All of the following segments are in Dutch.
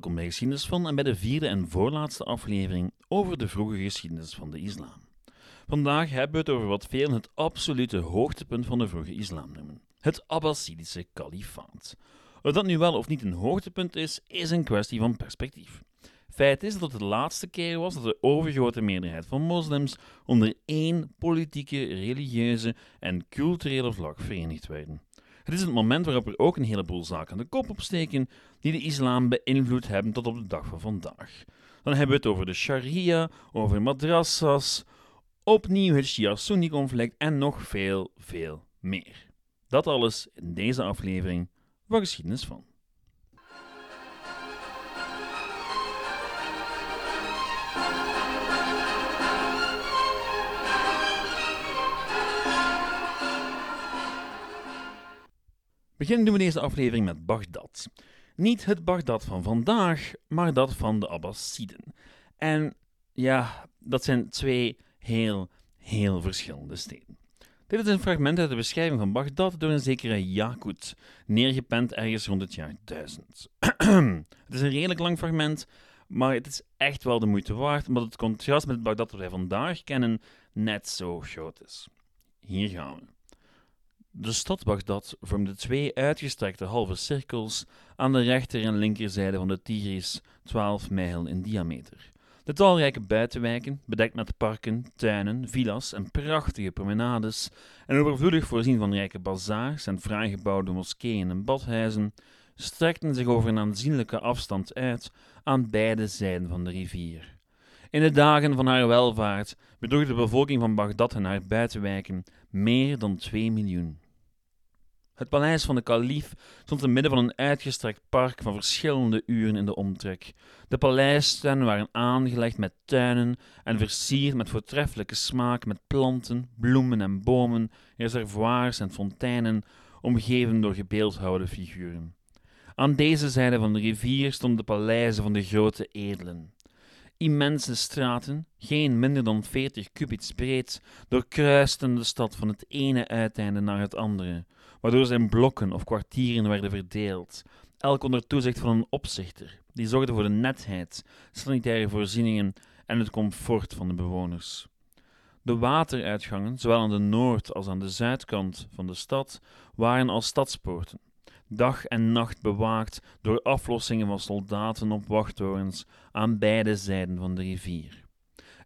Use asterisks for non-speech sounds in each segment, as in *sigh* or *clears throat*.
Welkom bij Geschiedenis van en bij de vierde en voorlaatste aflevering over de vroege geschiedenis van de islam. Vandaag hebben we het over wat velen het absolute hoogtepunt van de vroege islam noemen: het Abbasidische kalifaat. Of dat nu wel of niet een hoogtepunt is, is een kwestie van perspectief. Feit is dat het de laatste keer was dat de overgrote meerderheid van moslims onder één politieke, religieuze en culturele vlag verenigd werden. Het is het moment waarop er ook een heleboel zaken de kop opsteken die de islam beïnvloed hebben tot op de dag van vandaag. Dan hebben we het over de sharia, over madrassas, opnieuw het Shia-Sunni-conflict en nog veel, veel meer. Dat alles in deze aflevering van Geschiedenis van. Beginnen doen we deze aflevering met Bagdad. Niet het Bagdad van vandaag, maar dat van de Abbasiden. En ja, dat zijn twee heel, heel verschillende steden. Dit is een fragment uit de beschrijving van Bagdad door een zekere Yakut, neergepend ergens rond het jaar 1000. *clears throat* het is een redelijk lang fragment, maar het is echt wel de moeite waard, omdat het contrast met het Bagdad dat wij vandaag kennen net zo groot is. Hier gaan we. De stad Bagdad vormde twee uitgestrekte halve cirkels aan de rechter- en linkerzijde van de Tigris, 12 mijl in diameter. De talrijke buitenwijken, bedekt met parken, tuinen, villa's en prachtige promenades, en overvloedig voorzien van rijke bazaars en fraai gebouwde moskeeën en badhuizen, strekten zich over een aanzienlijke afstand uit aan beide zijden van de rivier. In de dagen van haar welvaart bedroeg de bevolking van Bagdad en haar buitenwijken meer dan 2 miljoen. Het paleis van de kalif stond te midden van een uitgestrekt park van verschillende uren in de omtrek. De paleistuinen waren aangelegd met tuinen en versierd met voortreffelijke smaak met planten, bloemen en bomen, reservoirs en fonteinen, omgeven door gebeeldhouwde figuren. Aan deze zijde van de rivier stonden de paleizen van de grote edelen. Immense straten, geen minder dan veertig kubits breed, doorkruisten de stad van het ene uiteinde naar het andere, waardoor ze in blokken of kwartieren werden verdeeld, elk onder toezicht van een opzichter, die zorgde voor de netheid, sanitaire voorzieningen en het comfort van de bewoners. De wateruitgangen, zowel aan de noord- als aan de zuidkant van de stad, waren als stadspoorten dag en nacht bewaakt door aflossingen van soldaten op wachttorens aan beide zijden van de rivier.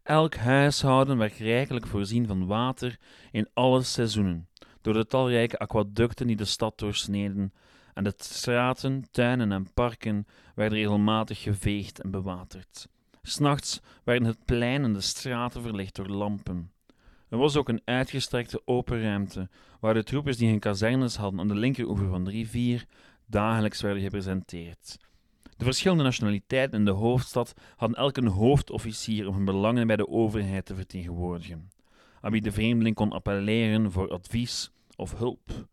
Elk huishouden werd rijkelijk voorzien van water in alle seizoenen, door de talrijke aquaducten die de stad doorsneden, en de straten, tuinen en parken werden regelmatig geveegd en bewaterd. S'nachts werden het plein en de straten verlicht door lampen. Er was ook een uitgestrekte open ruimte, waar de troepers die hun kazernes hadden aan de linkeroever van de rivier dagelijks werden gepresenteerd. De verschillende nationaliteiten in de hoofdstad hadden elk een hoofdofficier om hun belangen bij de overheid te vertegenwoordigen, aan wie de vreemdeling kon appelleren voor advies of hulp.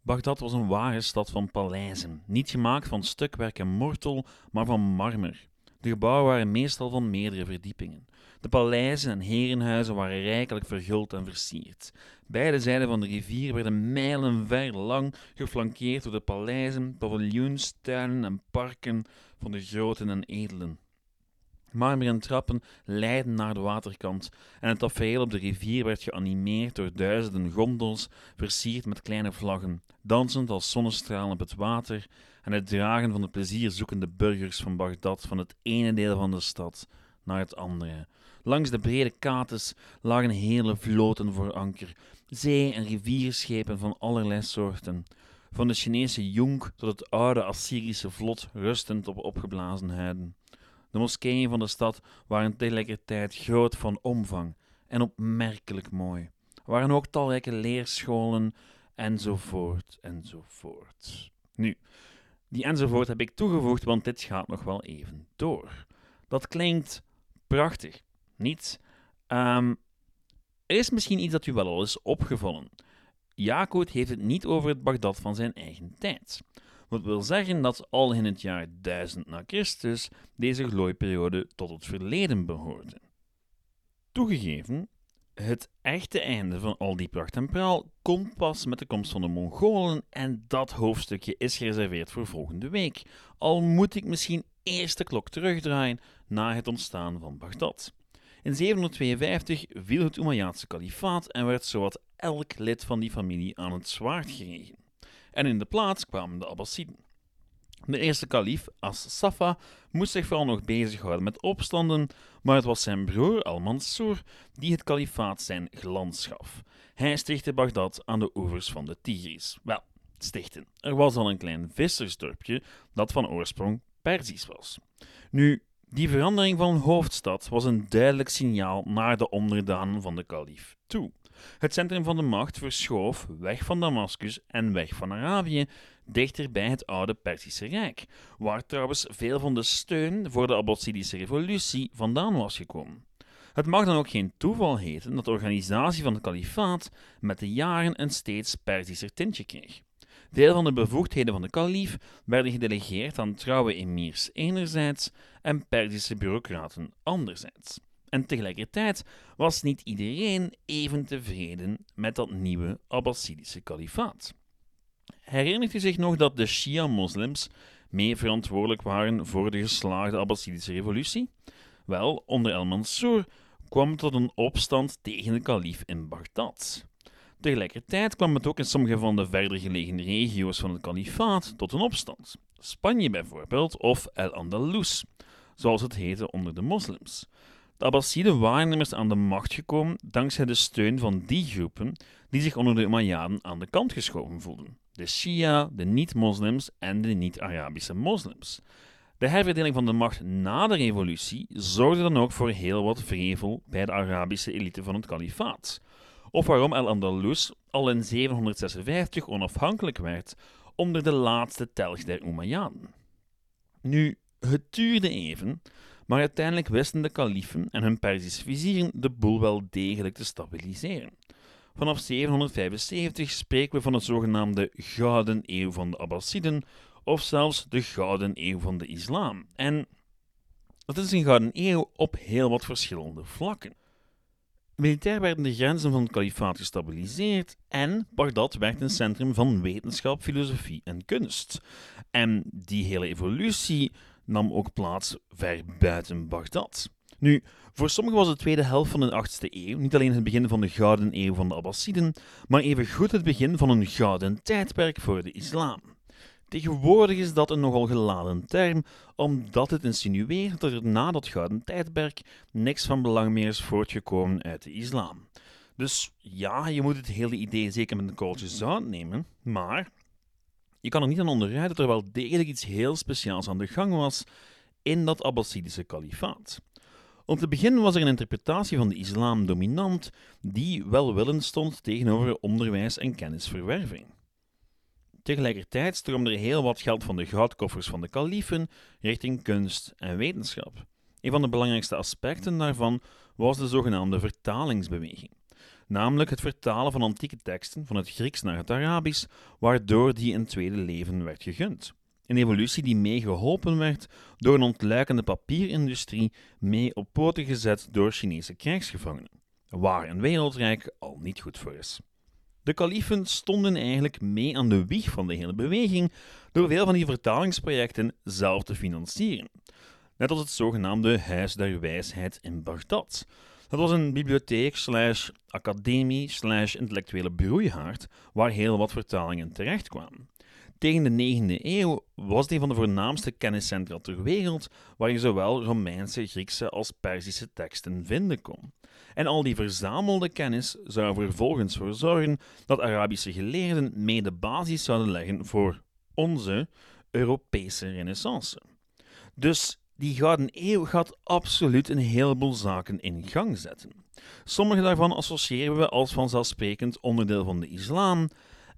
Bagdad was een ware stad van paleizen, niet gemaakt van stukwerk en mortel, maar van marmer. De gebouwen waren meestal van meerdere verdiepingen. De paleizen en herenhuizen waren rijkelijk verguld en versierd. Beide zijden van de rivier werden mijlenver lang geflankeerd door de paleizen, paviljoens, tuinen en parken van de groten en edelen. Marmeren trappen leidden naar de waterkant en het tafereel op de rivier werd geanimeerd door duizenden gondels versierd met kleine vlaggen, dansend als zonnestralen op het water en het dragen van de plezierzoekende burgers van Bagdad van het ene deel van de stad naar het andere. Langs de brede kates lagen hele vloten voor anker, zee- en rivierschepen van allerlei soorten. Van de Chinese Jong tot het oude Assyrische vlot rustend op opgeblazen huiden. De moskeeën van de stad waren tegelijkertijd groot van omvang en opmerkelijk mooi. Er waren ook talrijke leerscholen, enzovoort, enzovoort. Nu, die enzovoort heb ik toegevoegd, want dit gaat nog wel even door. Dat klinkt prachtig, niet? Um, er is misschien iets dat u wel al is opgevallen. Jacob heeft het niet over het Bagdad van zijn eigen tijd. Wat wil zeggen dat al in het jaar 1000 na Christus deze glooiperiode tot het verleden behoorde. Toegegeven, het echte einde van al die pracht en praal komt pas met de komst van de Mongolen en dat hoofdstukje is gereserveerd voor volgende week. Al moet ik misschien eerst de klok terugdraaien na het ontstaan van Bagdad. In 752 viel het Umayyade's kalifaat en werd zowat elk lid van die familie aan het zwaard geregen. En in de plaats kwamen de Abbasiden. De eerste kalif, As-Safa, moest zich vooral nog bezighouden met opstanden, maar het was zijn broer Al-Mansur die het kalifaat zijn glans gaf. Hij stichtte Bagdad aan de oevers van de Tigris. Wel, stichten. Er was al een klein vissersdorpje dat van oorsprong Perzisch was. Nu, die verandering van hoofdstad was een duidelijk signaal naar de onderdanen van de kalif toe. Het centrum van de macht verschoof weg van Damascus en weg van Arabië dichter bij het oude Perzische Rijk, waar trouwens veel van de steun voor de Abbasidische revolutie vandaan was gekomen. Het mag dan ook geen toeval heten dat de organisatie van het kalifaat met de jaren een steeds Perzischer tintje kreeg. Deel van de bevoegdheden van de kalif werden gedelegeerd aan trouwe emirs enerzijds en Perzische bureaucraten anderzijds. En tegelijkertijd was niet iedereen even tevreden met dat nieuwe Abbasidische kalifaat. Herinnert u zich nog dat de Shia-moslims mee verantwoordelijk waren voor de geslaagde Abbasidische revolutie? Wel, onder El-Mansur kwam het tot een opstand tegen de kalif in Bagdad. Tegelijkertijd kwam het ook in sommige van de verder gelegen regio's van het kalifaat tot een opstand. Spanje bijvoorbeeld, of El-Andalus, zoals het heette onder de moslims. De Abbasiden waren immers aan de macht gekomen dankzij de steun van die groepen die zich onder de Umayyaden aan de kant geschoven voelden. De Shia, de niet-moslims en de niet-Arabische moslims. De herverdeling van de macht na de revolutie zorgde dan ook voor heel wat vrevel bij de Arabische elite van het kalifaat. Of waarom El-Andalus al in 756 onafhankelijk werd onder de laatste telg der Umayyaden. Nu, het duurde even, maar uiteindelijk wisten de kalifen en hun Perzische vizieren de boel wel degelijk te stabiliseren. Vanaf 775 spreken we van het zogenaamde Gouden Eeuw van de Abbasiden, of zelfs de Gouden Eeuw van de Islam. En dat is een Gouden Eeuw op heel wat verschillende vlakken. Militair werden de grenzen van het kalifaat gestabiliseerd en Bagdad werd een centrum van wetenschap, filosofie en kunst. En die hele evolutie nam ook plaats ver buiten Bagdad. Nu, voor sommigen was de tweede helft van de 8e eeuw niet alleen het begin van de gouden eeuw van de Abbasiden, maar evengoed het begin van een gouden tijdperk voor de islam. Tegenwoordig is dat een nogal geladen term, omdat het insinueert dat er na dat gouden tijdperk niks van belang meer is voortgekomen uit de islam. Dus ja, je moet het hele idee zeker met een korreltje zout nemen, maar je kan er niet aan onderuit dat er wel degelijk iets heel speciaals aan de gang was in dat Abbasidische kalifaat. Om te beginnen was er een interpretatie van de islam dominant die welwillend stond tegenover onderwijs en kennisverwerving. Tegelijkertijd stroomde er heel wat geld van de goudkoffers van de kaliefen richting kunst en wetenschap. Een van de belangrijkste aspecten daarvan was de zogenaamde vertalingsbeweging, namelijk het vertalen van antieke teksten van het Grieks naar het Arabisch, waardoor die een tweede leven werd gegund. Een evolutie die meegeholpen werd door een ontluikende papierindustrie, mee op poten gezet door Chinese krijgsgevangenen, waar een wereldrijk al niet goed voor is. De kalifen stonden eigenlijk mee aan de wieg van de hele beweging door veel van die vertalingsprojecten zelf te financieren. Net als het zogenaamde Huis der Wijsheid in Bagdad. Dat was een bibliotheek slash academie slash intellectuele broeihaard waar heel wat vertalingen terechtkwamen. Tegen de 9e eeuw was het een van de voornaamste kenniscentra ter wereld, waar je zowel Romeinse, Griekse als Perzische teksten vinden kon. En al die verzamelde kennis zou er vervolgens voor zorgen dat Arabische geleerden mee de basis zouden leggen voor onze Europese renaissance. Dus die Gouden Eeuw gaat absoluut een heleboel zaken in gang zetten. Sommige daarvan associëren we als vanzelfsprekend onderdeel van de islam,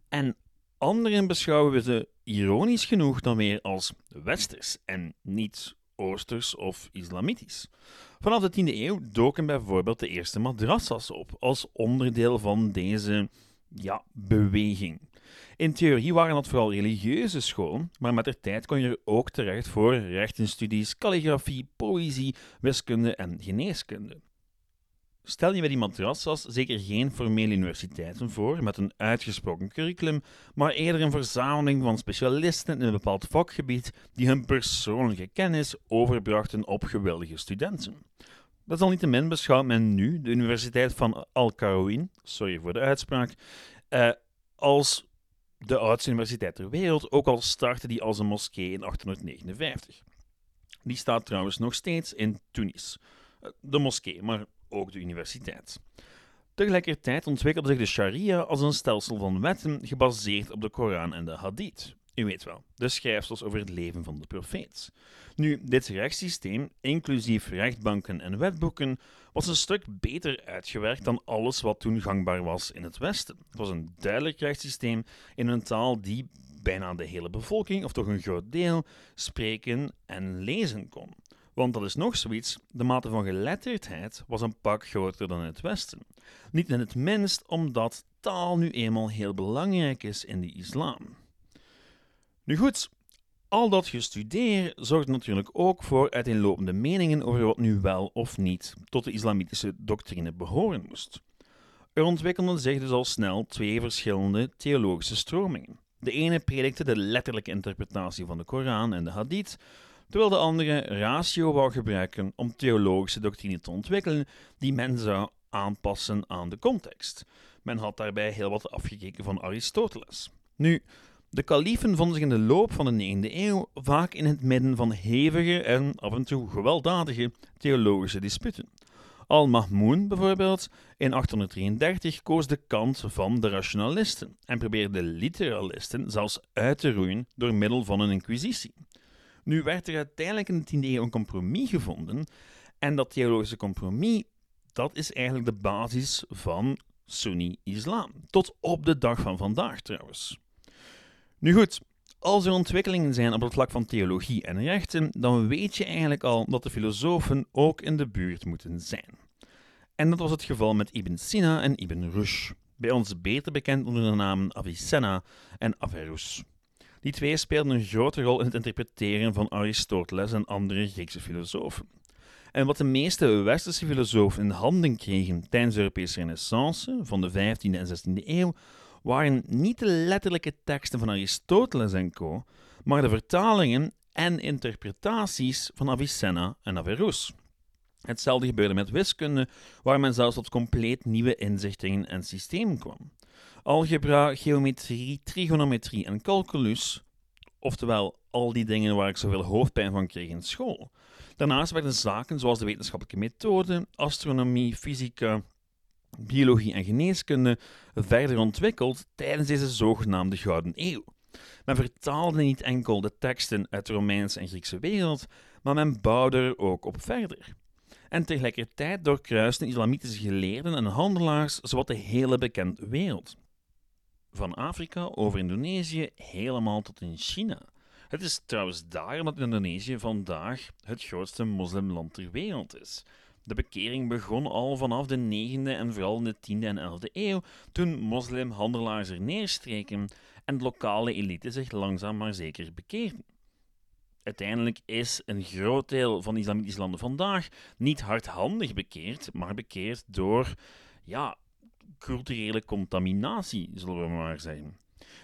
en Anderen beschouwen we ze ironisch genoeg dan weer als westers en niet oosters of islamitisch. Vanaf de 10e eeuw doken bijvoorbeeld de eerste madrassas op als onderdeel van deze ja, beweging. In theorie waren dat vooral religieuze scholen, maar met de tijd kon je er ook terecht voor rechtenstudies, calligrafie, poëzie, wiskunde en geneeskunde. stel je bij die madrassas zeker geen formele universiteiten voor met een uitgesproken curriculum, maar eerder een verzameling van specialisten in een bepaald vakgebied die hun persoonlijke kennis overbrachten op geweldige studenten. Dat is al niet te min beschouwt men nu de Universiteit van Al-Qarawin, sorry voor de uitspraak, eh, als de oudste universiteit ter wereld, ook al startte die als een moskee in 1859. Die staat trouwens nog steeds in Tunis. Eh, de moskee, maar ook de universiteit. Tegelijkertijd ontwikkelde zich de sharia als een stelsel van wetten gebaseerd op de Koran en de Hadith. U weet wel, de schrijfsels over het leven van de profeet. Nu, dit rechtssysteem, inclusief rechtbanken en wetboeken, was een stuk beter uitgewerkt dan alles wat toen gangbaar was in het Westen. Het was een duidelijk rechtssysteem in een taal die bijna de hele bevolking, of toch een groot deel, spreken en lezen kon. Want dat is nog zoiets, de mate van geletterdheid was een pak groter dan in het Westen. Niet in het minst omdat taal nu eenmaal heel belangrijk is in de islam. Nu goed, al dat gestudeer zorgt natuurlijk ook voor uiteenlopende meningen over wat nu wel of niet tot de islamitische doctrine behoren moest. Er ontwikkelden zich dus al snel twee verschillende theologische stromingen. De ene predikte de letterlijke interpretatie van de Koran en de Hadith, terwijl de andere ratio wou gebruiken om theologische doctrine te ontwikkelen die men zou aanpassen aan de context. Men had daarbij heel wat afgekeken van Aristoteles. Nu, de kaliefen vonden zich in de loop van de 9e eeuw vaak in het midden van hevige en af en toe gewelddadige theologische disputen. Al-Mahmoun bijvoorbeeld in 833 koos de kant van de rationalisten en probeerde de literalisten zelfs uit te roeien door middel van een inquisitie. Nu werd er uiteindelijk in de 10e eeuw een compromis gevonden en dat theologische compromis dat is eigenlijk de basis van Sunni-islam. Tot op de dag van vandaag trouwens. Nu goed, als er ontwikkelingen zijn op het vlak van theologie en rechten, dan weet je eigenlijk al dat de filosofen ook in de buurt moeten zijn. En dat was het geval met Ibn Sina en Ibn Rushd, bij ons beter bekend onder de namen Avicenna en Averroes. Die twee speelden een grote rol in het interpreteren van Aristoteles en andere Griekse filosofen. En wat de meeste westerse filosofen in handen kregen tijdens de Europese renaissance van de 15e en 16e eeuw, waren niet de letterlijke teksten van Aristoteles en co., maar de vertalingen en interpretaties van Avicenna en Averroes. Hetzelfde gebeurde met wiskunde, waar men zelfs tot compleet nieuwe inzichten en systemen kwam. Algebra, geometrie, trigonometrie en calculus, oftewel al die dingen waar ik zoveel hoofdpijn van kreeg in school. Daarnaast werden zaken zoals de wetenschappelijke methode, astronomie, fysica, biologie en geneeskunde verder ontwikkeld tijdens deze zogenaamde Gouden Eeuw. Men vertaalde niet enkel de teksten uit de Romeinse en Griekse wereld, maar men bouwde er ook op verder. En tegelijkertijd doorkruisten islamitische geleerden en handelaars zowat de hele bekende wereld. Van Afrika over Indonesië helemaal tot in China. Het is trouwens daarom dat Indonesië vandaag het grootste moslimland ter wereld is. De bekering begon al vanaf de 9e en vooral in de 10e en 11e eeuw, toen moslimhandelaars er neerstreken en de lokale elite zich langzaam maar zeker bekeerden. Uiteindelijk is een groot deel van de islamitische landen vandaag niet hardhandig bekeerd, maar bekeerd door ja, culturele contaminatie, zullen we maar zeggen.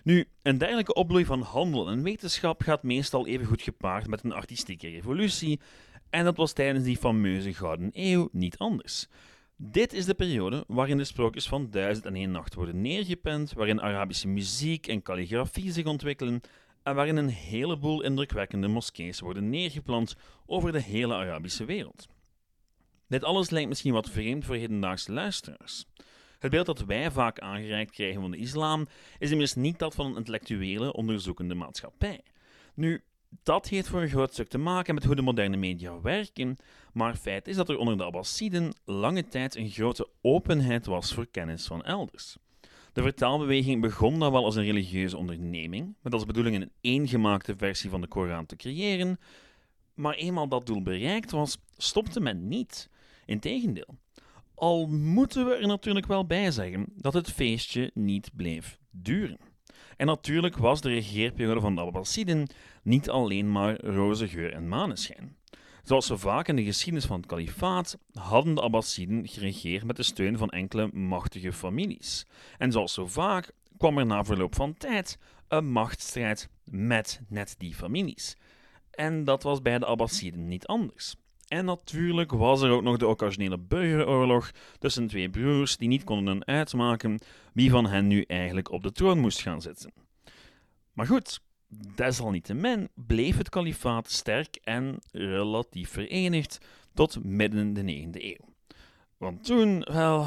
Nu, een dergelijke opbloei van handel en wetenschap gaat meestal even goed gepaard met een artistieke revolutie, en dat was tijdens die fameuze Gouden Eeuw niet anders. Dit is de periode waarin de sprookjes van Duizend en één Nacht worden neergepend, waarin Arabische muziek en calligrafie zich ontwikkelen en waarin een heleboel indrukwekkende moskees worden neergeplant over de hele Arabische wereld. Dit alles lijkt misschien wat vreemd voor hedendaagse luisteraars. Het beeld dat wij vaak aangereikt krijgen van de islam is immers niet dat van een intellectuele, onderzoekende maatschappij. Nu, dat heeft voor een groot stuk te maken met hoe de moderne media werken, maar feit is dat er onder de Abbasiden lange tijd een grote openheid was voor kennis van elders. De vertaalbeweging begon dan wel als een religieuze onderneming, met als bedoeling een eengemaakte versie van de Koran te creëren, maar eenmaal dat doel bereikt was, stopte men niet. Integendeel. Al moeten we er natuurlijk wel bij zeggen dat het feestje niet bleef duren. En natuurlijk was de regeerperiode van de Abbasiden niet alleen maar roze geur en maneschijn. Zoals zo vaak in de geschiedenis van het kalifaat hadden de Abbasiden geregeerd met de steun van enkele machtige families. En zoals zo vaak kwam er na verloop van tijd een machtsstrijd met net die families. En dat was bij de Abbasiden niet anders. En natuurlijk was er ook nog de occasionele burgeroorlog tussen twee broers die niet konden uitmaken wie van hen nu eigenlijk op de troon moest gaan zitten. Maar goed, desalniettemin bleef het kalifaat sterk en relatief verenigd tot midden de 9e eeuw. Want toen, wel,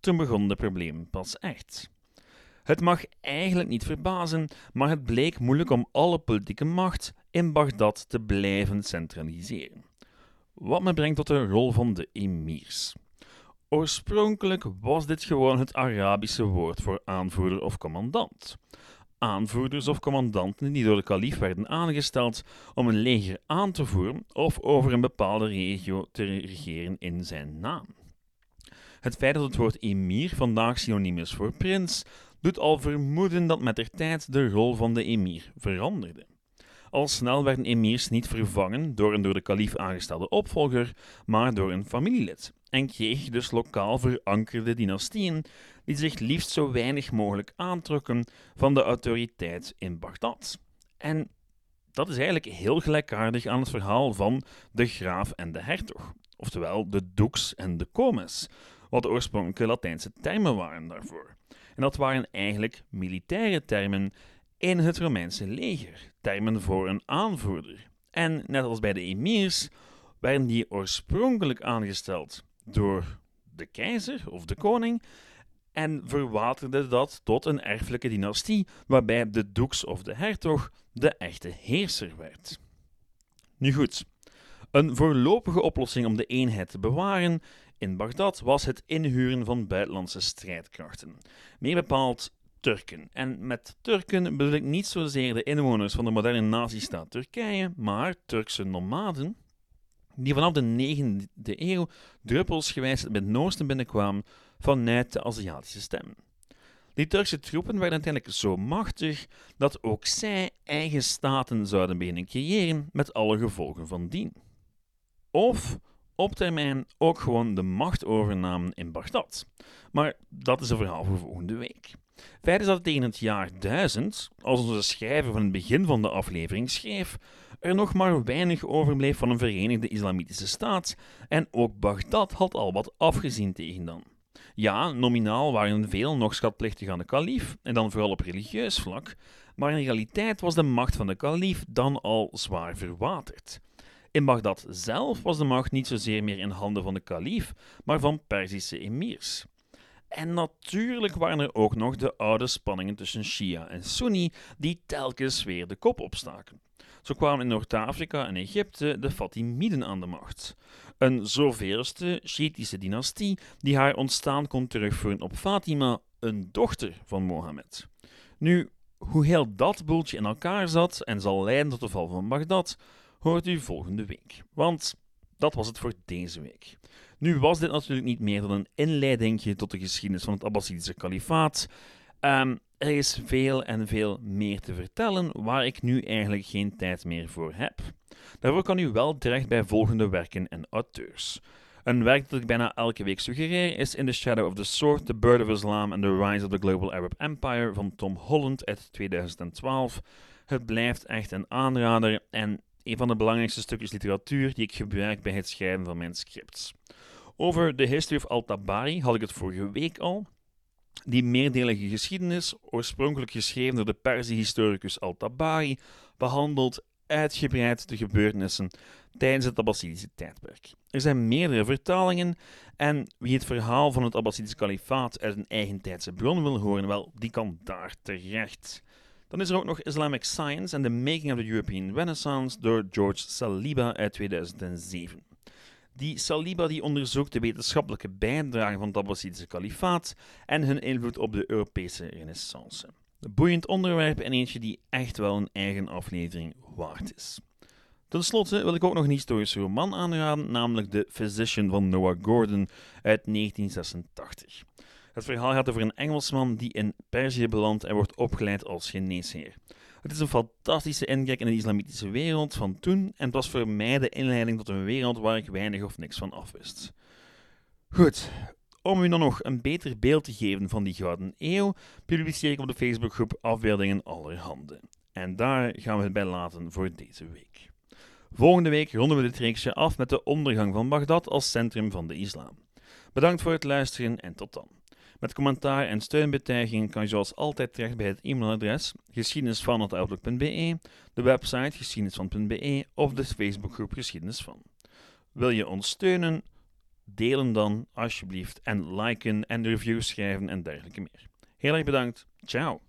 toen begon de probleem pas echt. Het mag eigenlijk niet verbazen, maar het bleek moeilijk om alle politieke macht in Bagdad te blijven centraliseren. Wat me brengt tot de rol van de emirs. Oorspronkelijk was dit gewoon het Arabische woord voor aanvoerder of commandant. Aanvoerders of commandanten die door de kalif werden aangesteld om een leger aan te voeren of over een bepaalde regio te regeren in zijn naam. Het feit dat het woord emir vandaag synoniem is voor prins, doet al vermoeden dat met de tijd de rol van de emir veranderde. Al snel werden emirs niet vervangen door een door de kalif aangestelde opvolger, maar door een familielid, en kreeg dus lokaal verankerde dynastieën die zich liefst zo weinig mogelijk aantrokken van de autoriteit in Bagdad. En dat is eigenlijk heel gelijkaardig aan het verhaal van de graaf en de hertog, oftewel de dux en de comes, wat de oorspronkelijke Latijnse termen waren daarvoor. En dat waren eigenlijk militaire termen in het Romeinse leger, termen voor een aanvoerder. En net als bij de emirs werden die oorspronkelijk aangesteld door de keizer of de koning en verwaterde dat tot een erfelijke dynastie waarbij de dux of de hertog de echte heerser werd. Nu goed, een voorlopige oplossing om de eenheid te bewaren in Bagdad was het inhuren van buitenlandse strijdkrachten. Meer bepaald Turken. En met Turken bedoel ik niet zozeer de inwoners van de moderne nazistaat Turkije, maar Turkse nomaden die vanaf de 9e eeuw druppelsgewijs het Midden-Oosten binnenkwamen vanuit de Aziatische stem. Die Turkse troepen werden uiteindelijk zo machtig dat ook zij eigen staten zouden beginnen creëren met alle gevolgen van dien. Of op termijn ook gewoon de macht overnamen in Bagdad. Maar dat is een verhaal voor volgende week. Feit is dat tegen het jaar 1000, als onze schrijver van het begin van de aflevering schreef, er nog maar weinig overbleef van een verenigde islamitische staat en ook Bagdad had al wat afgezien tegen dan. Ja, nominaal waren veel nog schatplichtig aan de kalif, en dan vooral op religieus vlak, maar in realiteit was de macht van de kalif dan al zwaar verwaterd. In Bagdad zelf was de macht niet zozeer meer in handen van de kalif, maar van Perzische emirs. En natuurlijk waren er ook nog de oude spanningen tussen Shia en Sunni, die telkens weer de kop opstaken. Zo kwamen in Noord-Afrika en Egypte de Fatimiden aan de macht. Een zoveelste Shiïtische dynastie die haar ontstaan kon terugvoeren op Fatima, een dochter van Mohammed. Nu, hoe heel dat boeltje in elkaar zat en zal leiden tot de val van Bagdad, hoort u volgende week. Want dat was het voor deze week. Nu was dit natuurlijk niet meer dan een inleidingje tot de geschiedenis van het Abbasidische kalifaat. Um, er is veel en veel meer te vertellen waar ik nu eigenlijk geen tijd meer voor heb. Daarvoor kan u wel terecht bij volgende werken en auteurs. Een werk dat ik bijna elke week suggereer is In the Shadow of the Sword, The Bird of Islam and the Rise of the Global Arab Empire van Tom Holland uit 2012. Het blijft echt een aanrader en een van de belangrijkste stukjes literatuur die ik gebruik bij het schrijven van mijn scripts. Over de History of Al-Tabari had ik het vorige week al. Die meerdelige geschiedenis, oorspronkelijk geschreven door de Perzische historicus Al-Tabari, behandelt uitgebreid de gebeurtenissen tijdens het Abbasidische tijdperk. Er zijn meerdere vertalingen en wie het verhaal van het Abbasidische kalifaat uit een eigen tijdse bron wil horen, wel, die kan daar terecht. Dan is er ook nog Islamic Science and the Making of the European Renaissance door George Saliba uit 2007. Die Saliba die onderzoekt de wetenschappelijke bijdrage van het Abbasidische kalifaat en hun invloed op de Europese renaissance. Een boeiend onderwerp en eentje die echt wel een eigen aflevering waard is. Ten slotte wil ik ook nog een historische roman aanraden, namelijk The Physician van Noah Gordon uit 1986. Het verhaal gaat over een Engelsman die in Perzië belandt en wordt opgeleid als geneesheer. Het is een fantastische inkijk in de islamitische wereld van toen en het was voor mij de inleiding tot een wereld waar ik weinig of niks van afwist. Goed, om u dan nog een beter beeld te geven van die Gouden Eeuw, publiceer ik op de Facebookgroep afbeeldingen allerhande. En daar gaan we het bij laten voor deze week. Volgende week ronden we dit reeksje af met de ondergang van Bagdad als centrum van de islam. Bedankt voor het luisteren en tot dan. Met commentaar en steunbetuiging kan je zoals altijd terecht bij het e-mailadres geschiedenisvan.outlook.be, de website geschiedenisvan.be of de Facebookgroep Geschiedenis van. Wil je ons steunen? Delen dan alsjeblieft en liken en reviews schrijven en dergelijke meer. Heel erg bedankt. Ciao.